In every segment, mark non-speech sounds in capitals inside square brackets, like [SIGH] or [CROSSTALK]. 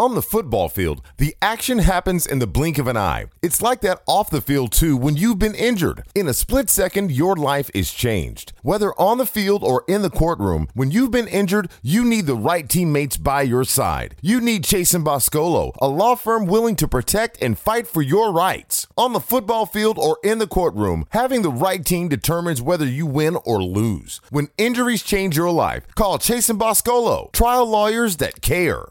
On the football field, the action happens in the blink of an eye. It's like that off the field too when you've been injured. In a split second, your life is changed. Whether on the field or in the courtroom, when you've been injured, you need the right teammates by your side. You need Chase and Boscolo, a law firm willing to protect and fight for your rights. On the football field or in the courtroom, having the right team determines whether you win or lose. When injuries change your life, call Chase and Boscolo, trial lawyers that care.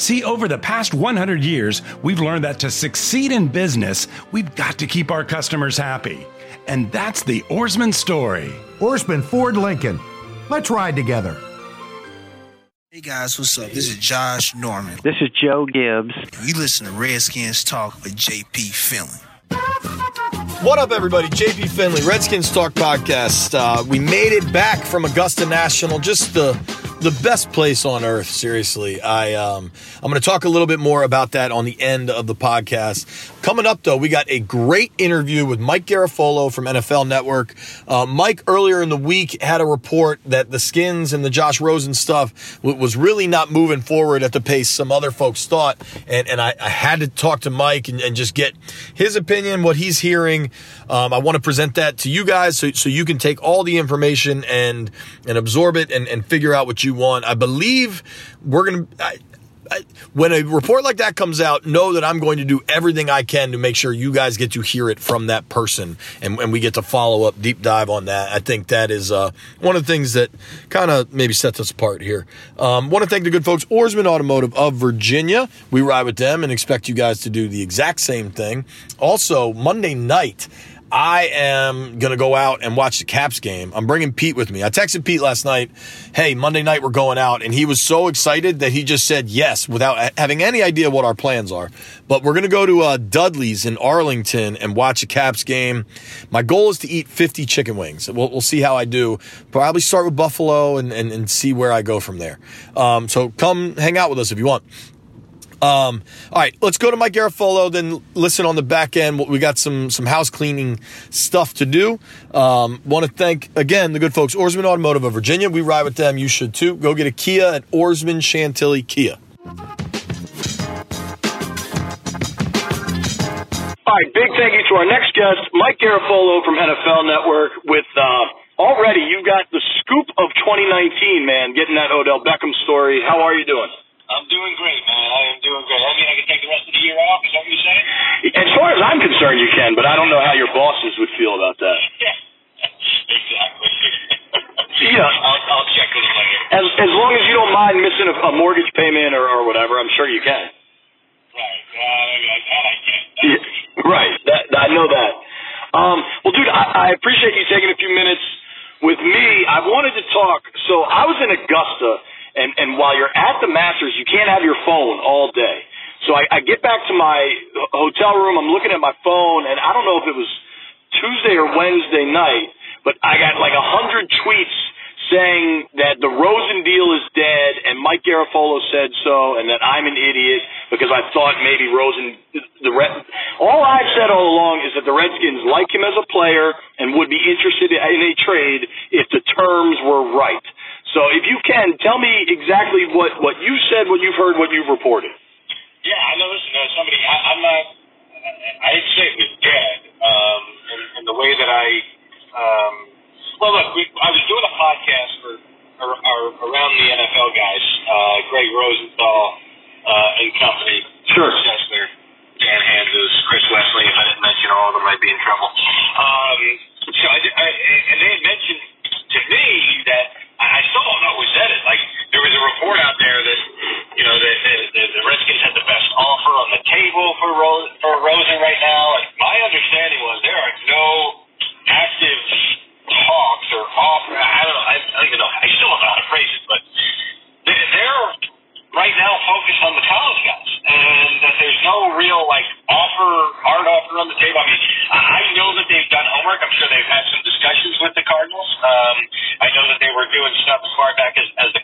See, over the past 100 years, we've learned that to succeed in business, we've got to keep our customers happy. And that's the Ourisman story. Ourisman Ford Lincoln. Let's ride together. Hey guys, what's up? This is Josh Norman. This is Joe Gibbs. You listen to Redskins Talk with JP Finley. What up, everybody? JP Finley, Redskins Talk Podcast. Uh, we made it back from Augusta National, just the the best place on earth. Seriously, I um, I'm going to talk a little bit more about that on the end of the podcast. Coming up, though, we got a great interview with Mike Garafolo from NFL Network. Uh, Mike earlier in the week had a report that the Skins and the Josh Rosen stuff was really not moving forward at the pace some other folks thought, and and I, I had to talk to Mike and, and, just get his opinion, what he's hearing. Um, I want to present that to you guys so so you can take all the information and and absorb it and, and figure out what you want. I believe we're gonna. I, when a report like that comes out, know that I'm going to do everything I can to make sure you guys get to hear it from that person and, and we get to follow up, deep dive on that. I think that is uh, one of the things that kind of maybe sets us apart here. Um, want to thank the good folks, Ourisman Automotive of Virginia. We ride with them and expect you guys to do the exact same thing. Also, Monday night, I am going to go out and watch the Caps game. I'm bringing Pete with me. I texted Pete last night, hey, Monday night we're going out. And he was so excited that he just said yes without having any idea what our plans are. But we're going to go to uh, Dudley's in Arlington and watch a Caps game. My goal is to eat 50 chicken wings. We'll, we'll see how I do. Probably start with Buffalo and, and, and see where I go from there. Um, so come hang out with us if you want. Um, all right, let's go to Mike Garafolo, then listen on the back end. We got some some house cleaning stuff to do. Um, Want to thank again the good folks, Ourisman Automotive of Virginia. We ride with them. You should too. Go get a Kia at Ourisman Chantilly Kia. All right, big thank you to our next guest, Mike Garafolo from NFL Network. With uh, already, you've got the scoop of 2019, man. Getting that Odell Beckham story. How are you doing? I'm doing great, man. I am doing great. I mean, I can take the rest of the year off. Is that what you're saying? As far as I'm concerned, you can, but I don't know how your bosses would feel about that. [LAUGHS] exactly. [LAUGHS] Yeah. I'll, I'll check with them later. As, as long as you don't mind missing a, a mortgage payment or, or whatever, I'm sure you can. Right. Uh, that I can. Yeah, right. That, I know that. Um, well, dude, I, I appreciate you taking a few minutes with me. I wanted to talk. So I was in Augusta and and while you're at the Masters, you can't have your phone all day. So I, I get back to my hotel room. I'm looking at my phone, and I don't know if it was Tuesday or Wednesday night, but I got like a hundred tweets saying that the Rosen deal is dead, and Mike Garafolo said so, and that I'm an idiot because I thought maybe Rosen. The Red, all I've said all along is that the Redskins like him as a player and would be interested in a trade if the terms were right. So if you can, tell me exactly what, what you said, what you've heard, what you've reported. Yeah, I know. Listen, uh, somebody, I, I'm not. I didn't say it was dead. Um, and, and the way that I, um, well, look, we, I was doing a podcast for or, or around the NFL guys, uh, Gregg Rosenthal uh, and company, sure, Sessler, Dan Hanzus, Chris Wesseling. If I didn't mention all of them, I'd be in trouble. Um, so I, I, and they had mentioned to me that I still don't know who said it. Like there was a report out there that you know the the, the Redskins had the best offer on the table for Rose, for Rosen right now. And my understanding was there are no active talks or offer. I don't know. I, I don't even know. I still don't know how to phrase it, but they're, they're right now focused on the college guys, and that there's no real like offer, hard offer on the table. I mean, I know that they've done homework. I'm sure they've had some discussions with the Cardinals. Um, Doing stuff as far back as, as the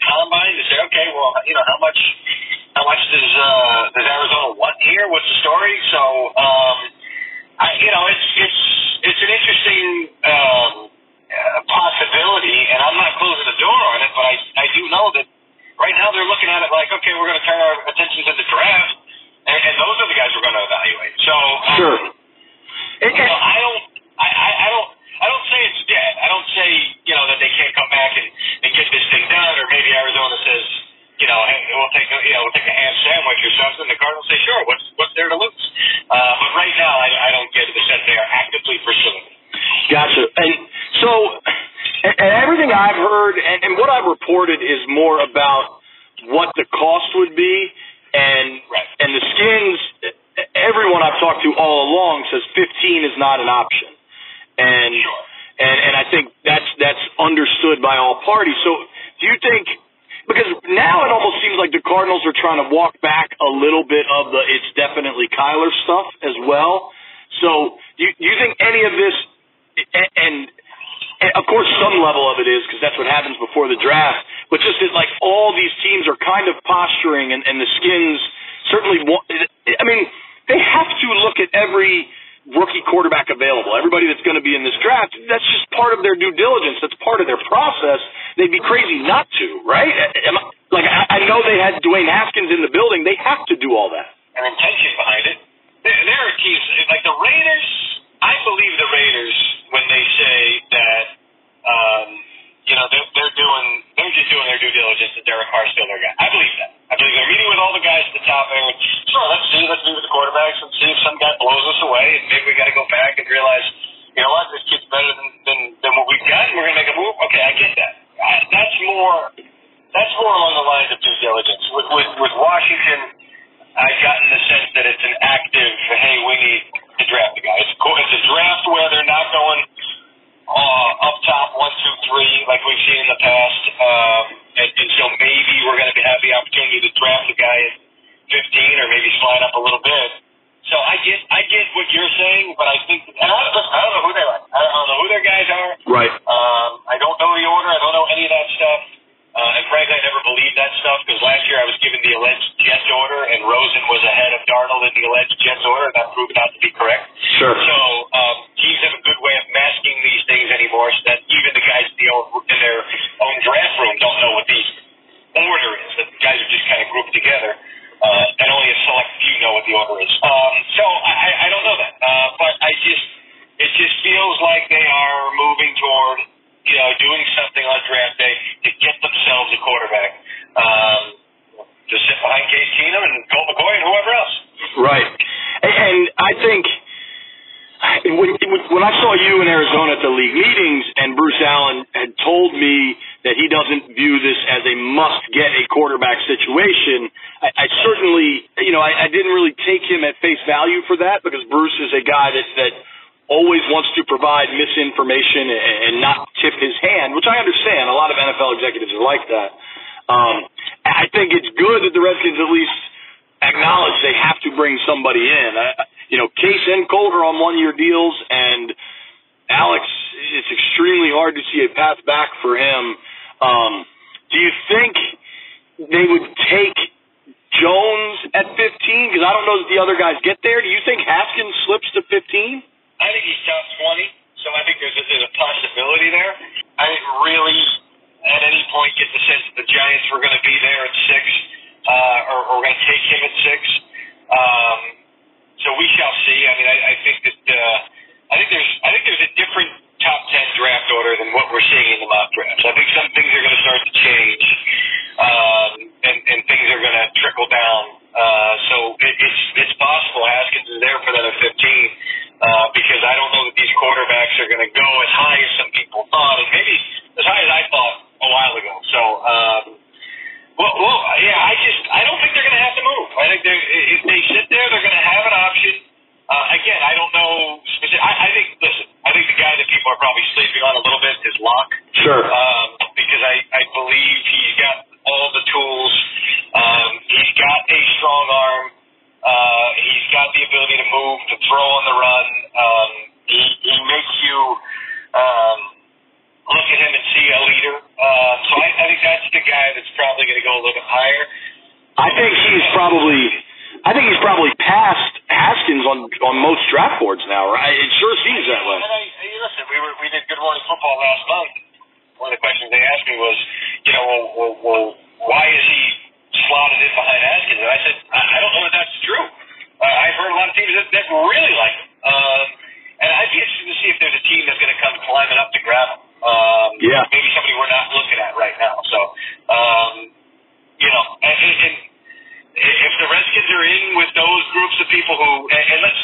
you know, take a ham sandwich or something. The Cardinals say, sure, what's, what's there to lose? Uh, but right now, I, I don't get the sense they are actively pursuing. Gotcha. And so, and everything I've heard and, and what I've reported is more about what the cost would be, and Right. and the skins. Everyone I've talked to all along says 15 is not an option, and Sure. and and I think that's that's understood by all parties. So, do you think? Because now it seems like the Cardinals are trying to walk back a little bit of the it's definitely Kyler stuff as well. So, do you, you think any of this and, and, and of course some level of it is because that's what happens before the draft. But just that like all these teams are kind of posturing, and, and the Skins certainly. Want, I mean, they have to look at every rookie quarterback available. Everybody that's going to be in this draft. That's just part of their due diligence. That's part of their process. They'd be crazy not to, right? I- Like I, I know they had Dwayne Haskins in the building. They have to do all that. An intention behind it. There, there are teams like the Raiders. I believe the Raiders when they say that, um, you know, they're, they're doing, they're just doing their due diligence that Derek Carr's still their guy. I believe that. I believe they're meeting with all the guys at the top. And, sure, let's see, let's meet with the quarterbacks and see if some guy blows us away, and maybe we got to go back and realize, you know what, this kid's better than than, than what we've got, and we're gonna make a move. Okay, I get that. I, that's more. That's more along the lines of due diligence. With with, with Washington, I've gotten the sense that it's an active, hey, we need to draft the guy. It's, it's a draft where they're not going past. Um, and, and so maybe we're going to have the opportunity to draft a guy at 15 or maybe slide up a little something on draft day to get themselves a quarterback. Um, to sit behind Case Keenum and Colt McCoy and whoever else. Right. And, I think when, I saw you in Arizona at the league meetings and Bruce Allen had told me that he doesn't view this as a must get a quarterback situation, I, I certainly, you know, I, I didn't really take him at face value for that because Bruce is a guy that, that always wants to provide misinformation and, not tip his hand, which I understand. A lot of NFL executives are like that. Um, I think it's good that the Redskins at least acknowledge they have to bring somebody in. Uh, you know, Case and Colt are on one year deals, and Alex, it's extremely hard to see a path back for him. Um, do you think they would take Jones at 15? Because I don't know that the other guys get there. Do you think Haskins slips to 15? I think he's top 20, so I think there's a, there's a possibility there. I didn't really, at any point, get the sense that the Giants were going to be there at six, uh, or, or going to take him at six. Um, so we shall see. I mean, I, I think that uh, I think there's I think there's a different top 10 draft order than what we're seeing in the mock drafts. I think some things are going to start to change, um, and, and things are going to trickle down. Uh, so it, it's it's possible Haskins is there for them at 15 uh, because I don't know that these quarterbacks are going to go as high as some people thought, and maybe as high as I thought a while ago. So, um, well, well, yeah, I just I don't think they're going to have to move. I think if they sit there, they're going to have an option. Uh, again, I don't know. Specific, I, I think listen, I think the guy that people are probably sleeping on a little bit is Lock. Sure. Um, because I, I believe he's see if there's a team that's going to come climbing up to grab him. Um, Yeah. Maybe somebody we're not looking at right now. So, um, you know, and, and, and if the Redskins are in with those groups of people who, and, and let's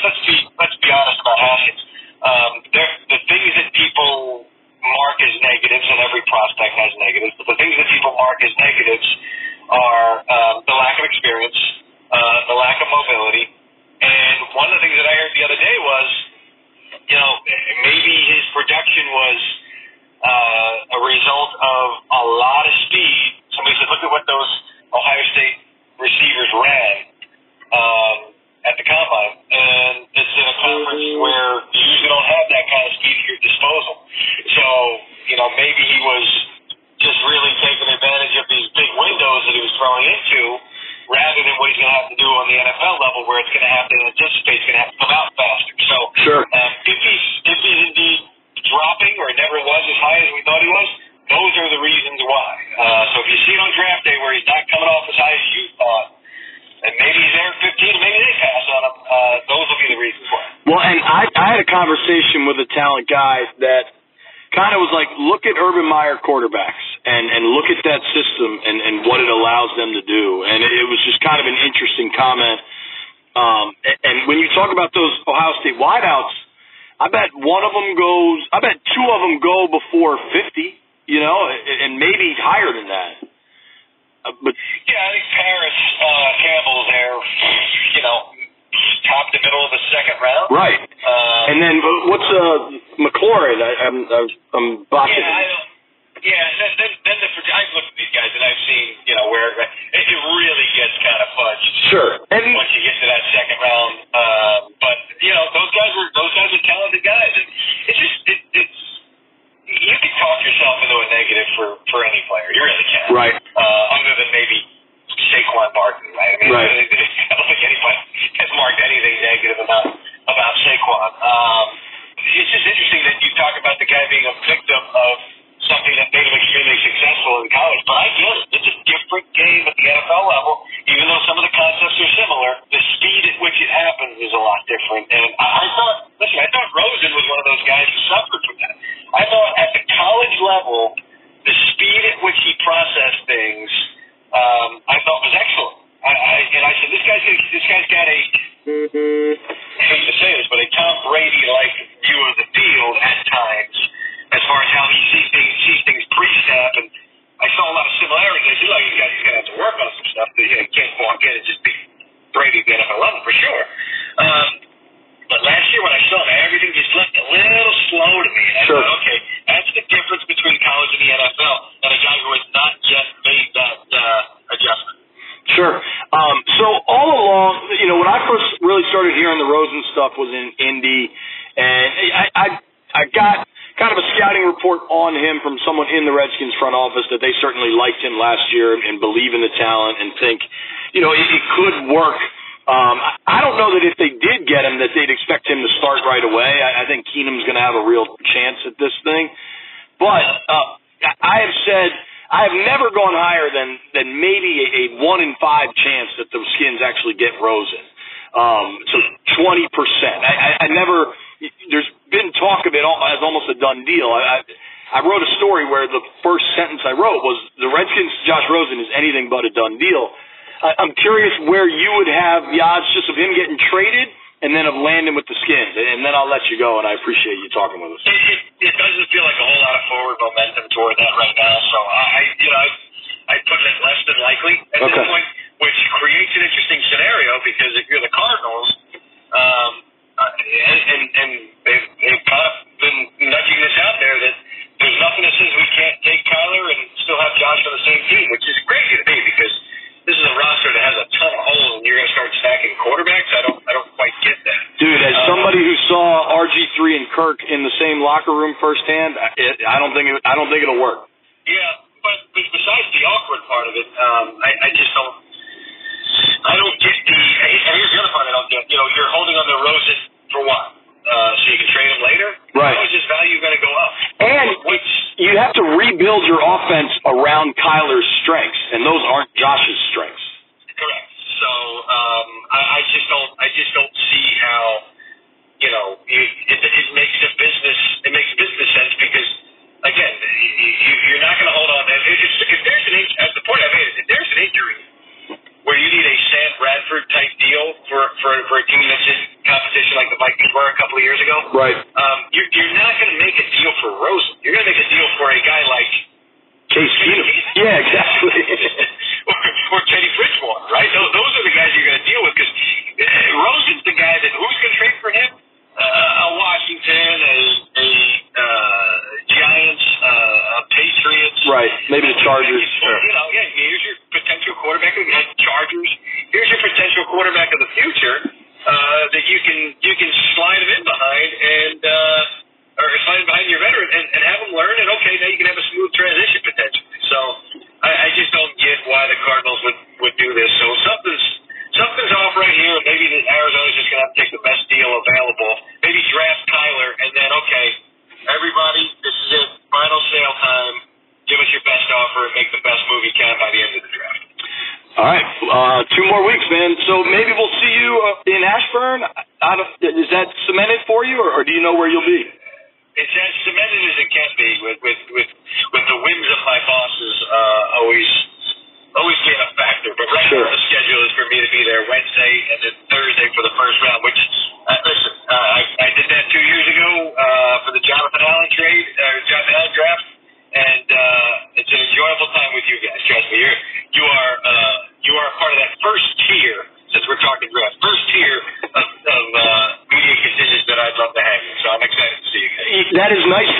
you know, maybe he was just really taking advantage of these big windows that he was throwing into, rather than what he's going to have to do on the NFL level, where it's going to have to anticipate it's going to have to come out faster. So, Sure. um, if he's if he's indeed dropping or never was as high as we thought he was, those are the reasons why. Uh, so if you see it on draft day where he's not coming off as high as you thought, and maybe he's there at 15, maybe they pass on him, uh, those will be the reasons why. Well, and I, I had a conversation with a talent guy that kind of was like, look at Urban Meyer quarterbacks and and look at that system and and what it allows them to do. And it, it was just kind of an interesting comment. Um, and, and when you talk about those Ohio State wideouts, I bet one of them goes. I bet two of them go before fifty. You know, and, and maybe higher than that. Uh, but Yeah, I think Parris uh, Campbell's there, you know, top to middle of the second round. right. Um, And then uh, what's uh McLaurin? I, I'm I'm, I'm botching. Yeah, I don't. Yeah, then then, then the I've looked at these guys and I've seen you know where it, it really gets kind of fudged. Sure. And once in Indy, and I, I, I got kind of a scouting report on him from someone in the Redskins front office that they certainly liked him last year and believe in the talent and think, you know, it, it could work. Um, I don't know that if they did get him, that they'd expect him to start right away. I, I think Keenum's going to have a real chance at this thing. But uh, I have said I have never gone higher than than maybe a, a one in five chance that the Skins actually get Rosen. Um, so twenty percent. I, I, I never. There's been talk of it as almost a done deal. I, I I wrote a story where the first sentence I wrote was the Redskins Josh Rosen is anything but a done deal. I, I'm curious where you would have the odds just of him getting traded and then of landing with the Skins, and then I'll let you go. And I appreciate you talking with us. It, it, it doesn't feel like a whole lot of forward momentum toward that right now. So I, I you don't think it, I don't think it'll work. Yeah, but, besides the awkward part of it, um, I, I just don't. I don't get the. And here's the other part I don't get. You know, you're holding on to Rosen for what? Uh, so you can trade him later. Right. How is his value going to go up? And What's you have to rebuild your offense around Kyler's strengths, and those aren't Josh's strengths. correct? So um, I, I just don't. I just don't for a team that's in competition like the Vikings were a couple of years ago, Right. Um, you're, you're not going to make a deal for Rosen. You're going to make a deal for a guy like Case Keenum. Yeah, exactly. [LAUGHS]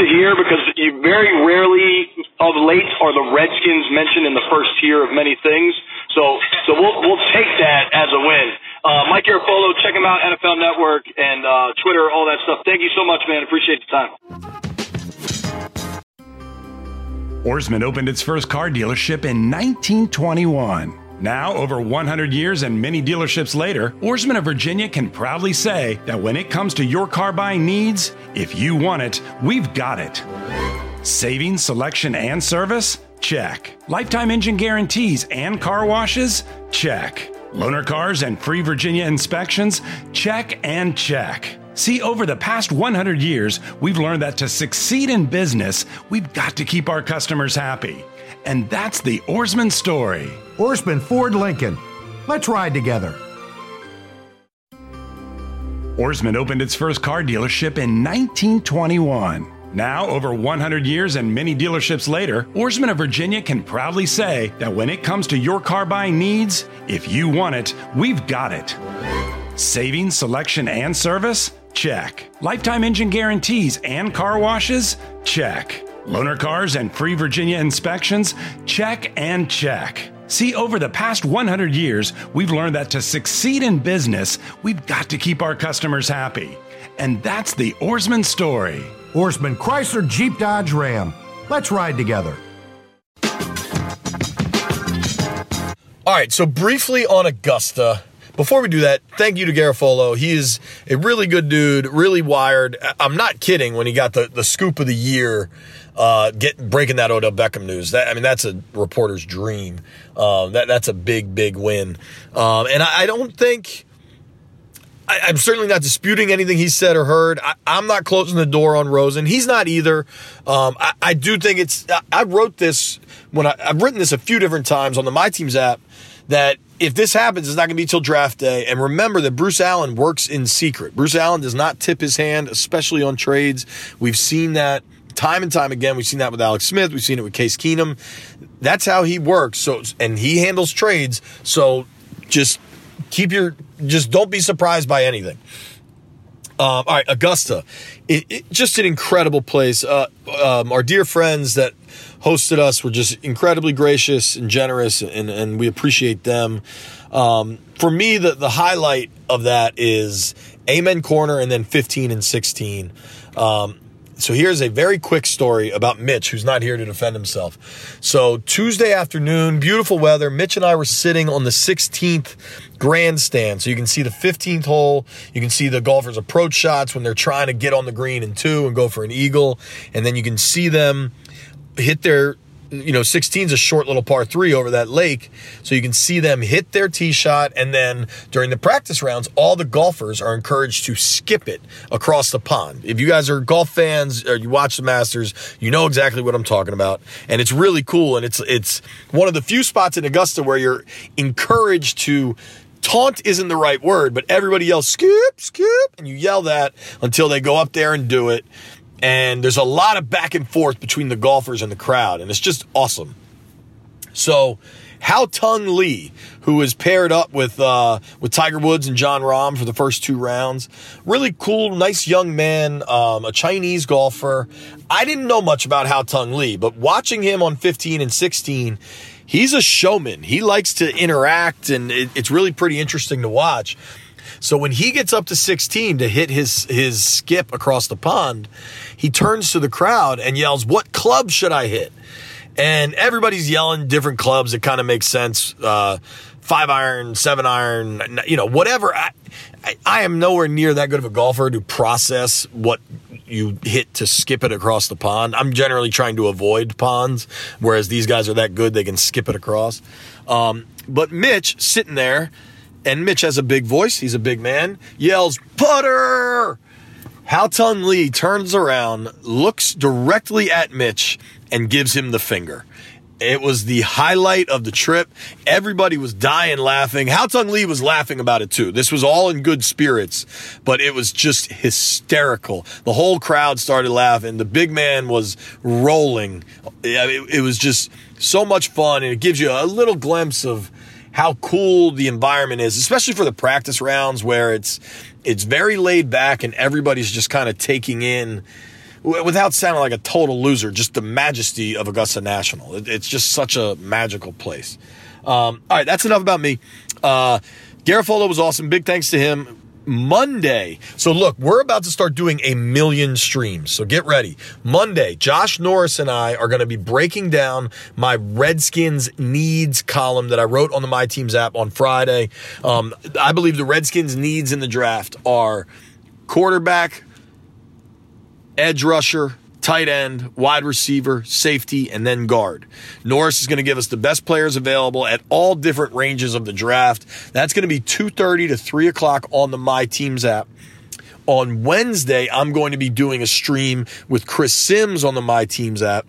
to hear because you very rarely of late are the Redskins mentioned in the first tier of many things. So, so we'll we'll take that as a win. Uh, Mike Garafolo, check him out, NFL Network and uh, Twitter, all that stuff. Thank you so much, man. Appreciate the time. Ourisman opened its first car dealership in 1921. Now, over 100 years and many dealerships later, Ourisman of Virginia can proudly say that when it comes to your car buying needs, if you want it, we've got it. Saving, selection, and service? Check. Lifetime engine guarantees and car washes? Check. Loaner cars and free Virginia inspections? Check and check. See, over the past 100 years, we've learned that to succeed in business, we've got to keep our customers happy. And that's the Ourisman story. Ourisman Ford Lincoln. Let's ride together. Ourisman opened its first car dealership in 1921. Now, over 100 years and many dealerships later, Ourisman of Virginia can proudly say that when it comes to your car buying needs, if you want it, we've got it. Saving, selection, and service? Check. Lifetime engine guarantees and car washes? Check. Loaner cars and free Virginia inspections? Check and check. See, over the past 100 years, we've learned that to succeed in business, we've got to keep our customers happy. And that's the Ourisman story. Ourisman Chrysler Jeep Dodge Ram. Let's ride together. All right, so briefly on Augusta. Before we do that, thank you to Garafolo. He is a really good dude, really wired. I- I'm not kidding when he got the, the scoop of the year, uh, get breaking that Odell Beckham news. That I mean, that's a reporter's dream. Um, that that's a big, big win. Um, and I, I don't think I, I'm certainly not disputing anything he said or heard. I, I'm not closing the door on Rosen. He's not either. Um, I, I do think it's. I, I wrote this when I, I've written this a few different times on the My Teams app that if this happens, it's not going to be till draft day. And remember that Bruce Allen works in secret. Bruce Allen does not tip his hand, especially on trades. We've seen that time and time again. We've seen that with Alex Smith. We've seen it with Case Keenum. That's how he works. So, and he handles trades. So, just keep your just don't be surprised by anything. Um, all right, Augusta, it, it, just an incredible place. Uh, um, our dear friends that hosted us were just incredibly gracious and generous, and, and we appreciate them. Um, for me, the the highlight of that is Amen Corner, and then fifteen and sixteen. Um, so here's a very quick story about Mitch, who's not here to defend himself. So Tuesday afternoon, beautiful weather. Mitch and I were sitting on the 16th grandstand. So you can see the 15th hole. You can see the golfers' approach shots when they're trying to get on the green in two and go for an eagle. And then you can see them hit their you know, 16 is a short little par three over that lake. So you can see them hit their tee shot. And then during the practice rounds, all the golfers are encouraged to skip it across the pond. If you guys are golf fans or you watch the Masters, you know exactly what I'm talking about. And it's really cool. And it's, it's one of the few spots in Augusta where you're encouraged to taunt isn't the right word, but everybody yells skip, skip, and you yell that until they go up there and do it and there's a lot of back and forth between the golfers and the crowd, and it's just awesome. So, Haotong Li, who is paired up with uh, with Tiger Woods and Jon Rahm for the first two rounds, really cool, nice young man, um, a Chinese golfer. I didn't know much about Haotong Li, but watching him on 15 and 16, he's a showman. He likes to interact, and it, it's really pretty interesting to watch. So when he gets up to 16 to hit his his skip across the pond, he turns to the crowd and yells, "What club should I hit?" And everybody's yelling different clubs. It kind of makes sense. Uh, five iron, seven iron, you know, whatever. I, I, I am nowhere near that good of a golfer to process what you hit to skip it across the pond. I'm generally trying to avoid ponds, whereas these guys are that good they can skip it across. Um, but Mitch sitting there and Mitch has a big voice. He's a big man. Yells, putter! Haotong Li turns around, looks directly at Mitch, and gives him the finger. It was the highlight of the trip. Everybody was dying laughing. Haotong Li was laughing about it too. This was all in good spirits, but it was just hysterical. The whole crowd started laughing. The big man was rolling. It was just so much fun, and it gives you a little glimpse of how cool the environment is, especially for the practice rounds where it's it's very laid back and everybody's just kind of taking in without sounding like a total loser, just the majesty of Augusta National. it's just such a magical place. Um, all right, that's enough about me. Uh, was awesome. Big thanks to him. Monday. So look, we're about to start doing a million streams. So get ready. Monday, Josh Norris and I are going to be breaking down my Redskins needs column that I wrote on the My Teams app on Friday. Um, I believe the Redskins needs in the draft are quarterback, edge rusher, tight end, wide receiver, safety, and then guard. Norris is going to give us the best players available at all different ranges of the draft. That's going to be 2.30 to 3 o'clock on the My Teams app. On Wednesday, I'm going to be doing a stream with Chris Sims on the My Teams app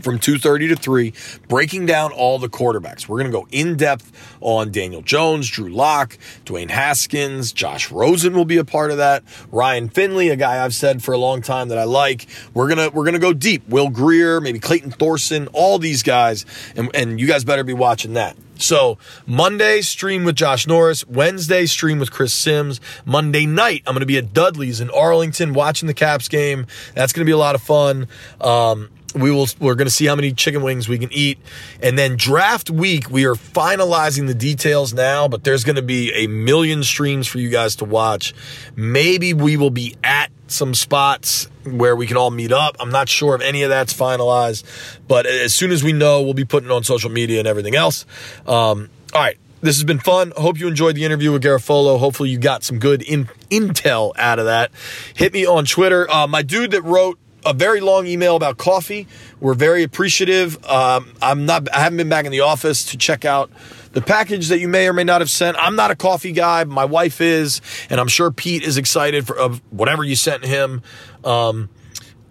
from 2.30 to 3 breaking down all the quarterbacks we're going to go in depth on daniel jones drew lock dwayne haskins josh rosen will be a part of that ryan finley a guy i've said for a long time that i like we're going to we're going to go deep will Grier, maybe clayton thorson all these guys and, and you guys better be watching that so Monday stream with Josh Norris, Wednesday stream with Chris Sims. Monday night I'm going to be at Dudley's in Arlington watching the Caps game. That's going to be a lot of fun. Um, we will we're going to see how many chicken wings we can eat and then draft week we are finalizing the details now but there's going to be a million streams for you guys to watch maybe we will be at some spots where we can all meet up i'm not sure if any of that's finalized but as soon as we know we'll be putting it on social media and everything else um, all right this has been fun. Hope you enjoyed the interview with Garafolo. Hopefully, you got some good in- intel out of that. Hit me on Twitter. Uh, my dude that wrote a very long email about coffee. We're very appreciative. Um, I'm not. I haven't been back in the office to check out the package that you may or may not have sent. I'm not a coffee guy. My wife is, and I'm sure Pete is excited for whatever you sent him. Um,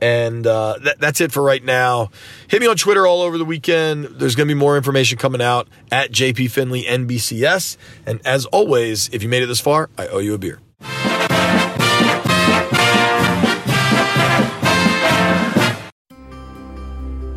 and uh, that, that's it for right now. Hit me on Twitter all over the weekend. There's going to be more information coming out at JP Finley NBCS. And as always, if you made it this far, I owe you a beer.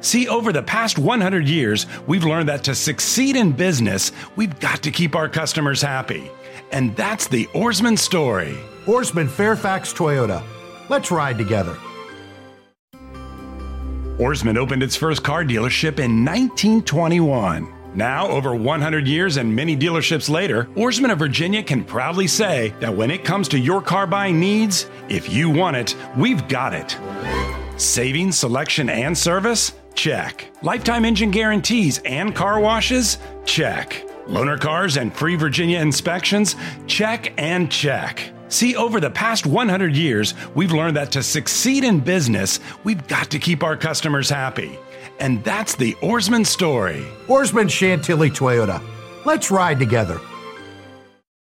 See, over the past 100 years, we've learned that to succeed in business, we've got to keep our customers happy. And that's the Ourisman story. Ourisman Fairfax Toyota. Let's ride together. Ourisman opened its first car dealership in 1921. Now, over 100 years and many dealerships later, Ourisman of Virginia can proudly say that when it comes to your car buying needs, if you want it, we've got it. Saving, selection, and service? Check. Lifetime engine guarantees and car washes? Check. Loaner cars and free Virginia inspections? Check and check. See, over the past 100 years, we've learned that to succeed in business, we've got to keep our customers happy. And that's the Ourisman story. Ourisman Chantilly Toyota. Let's ride together.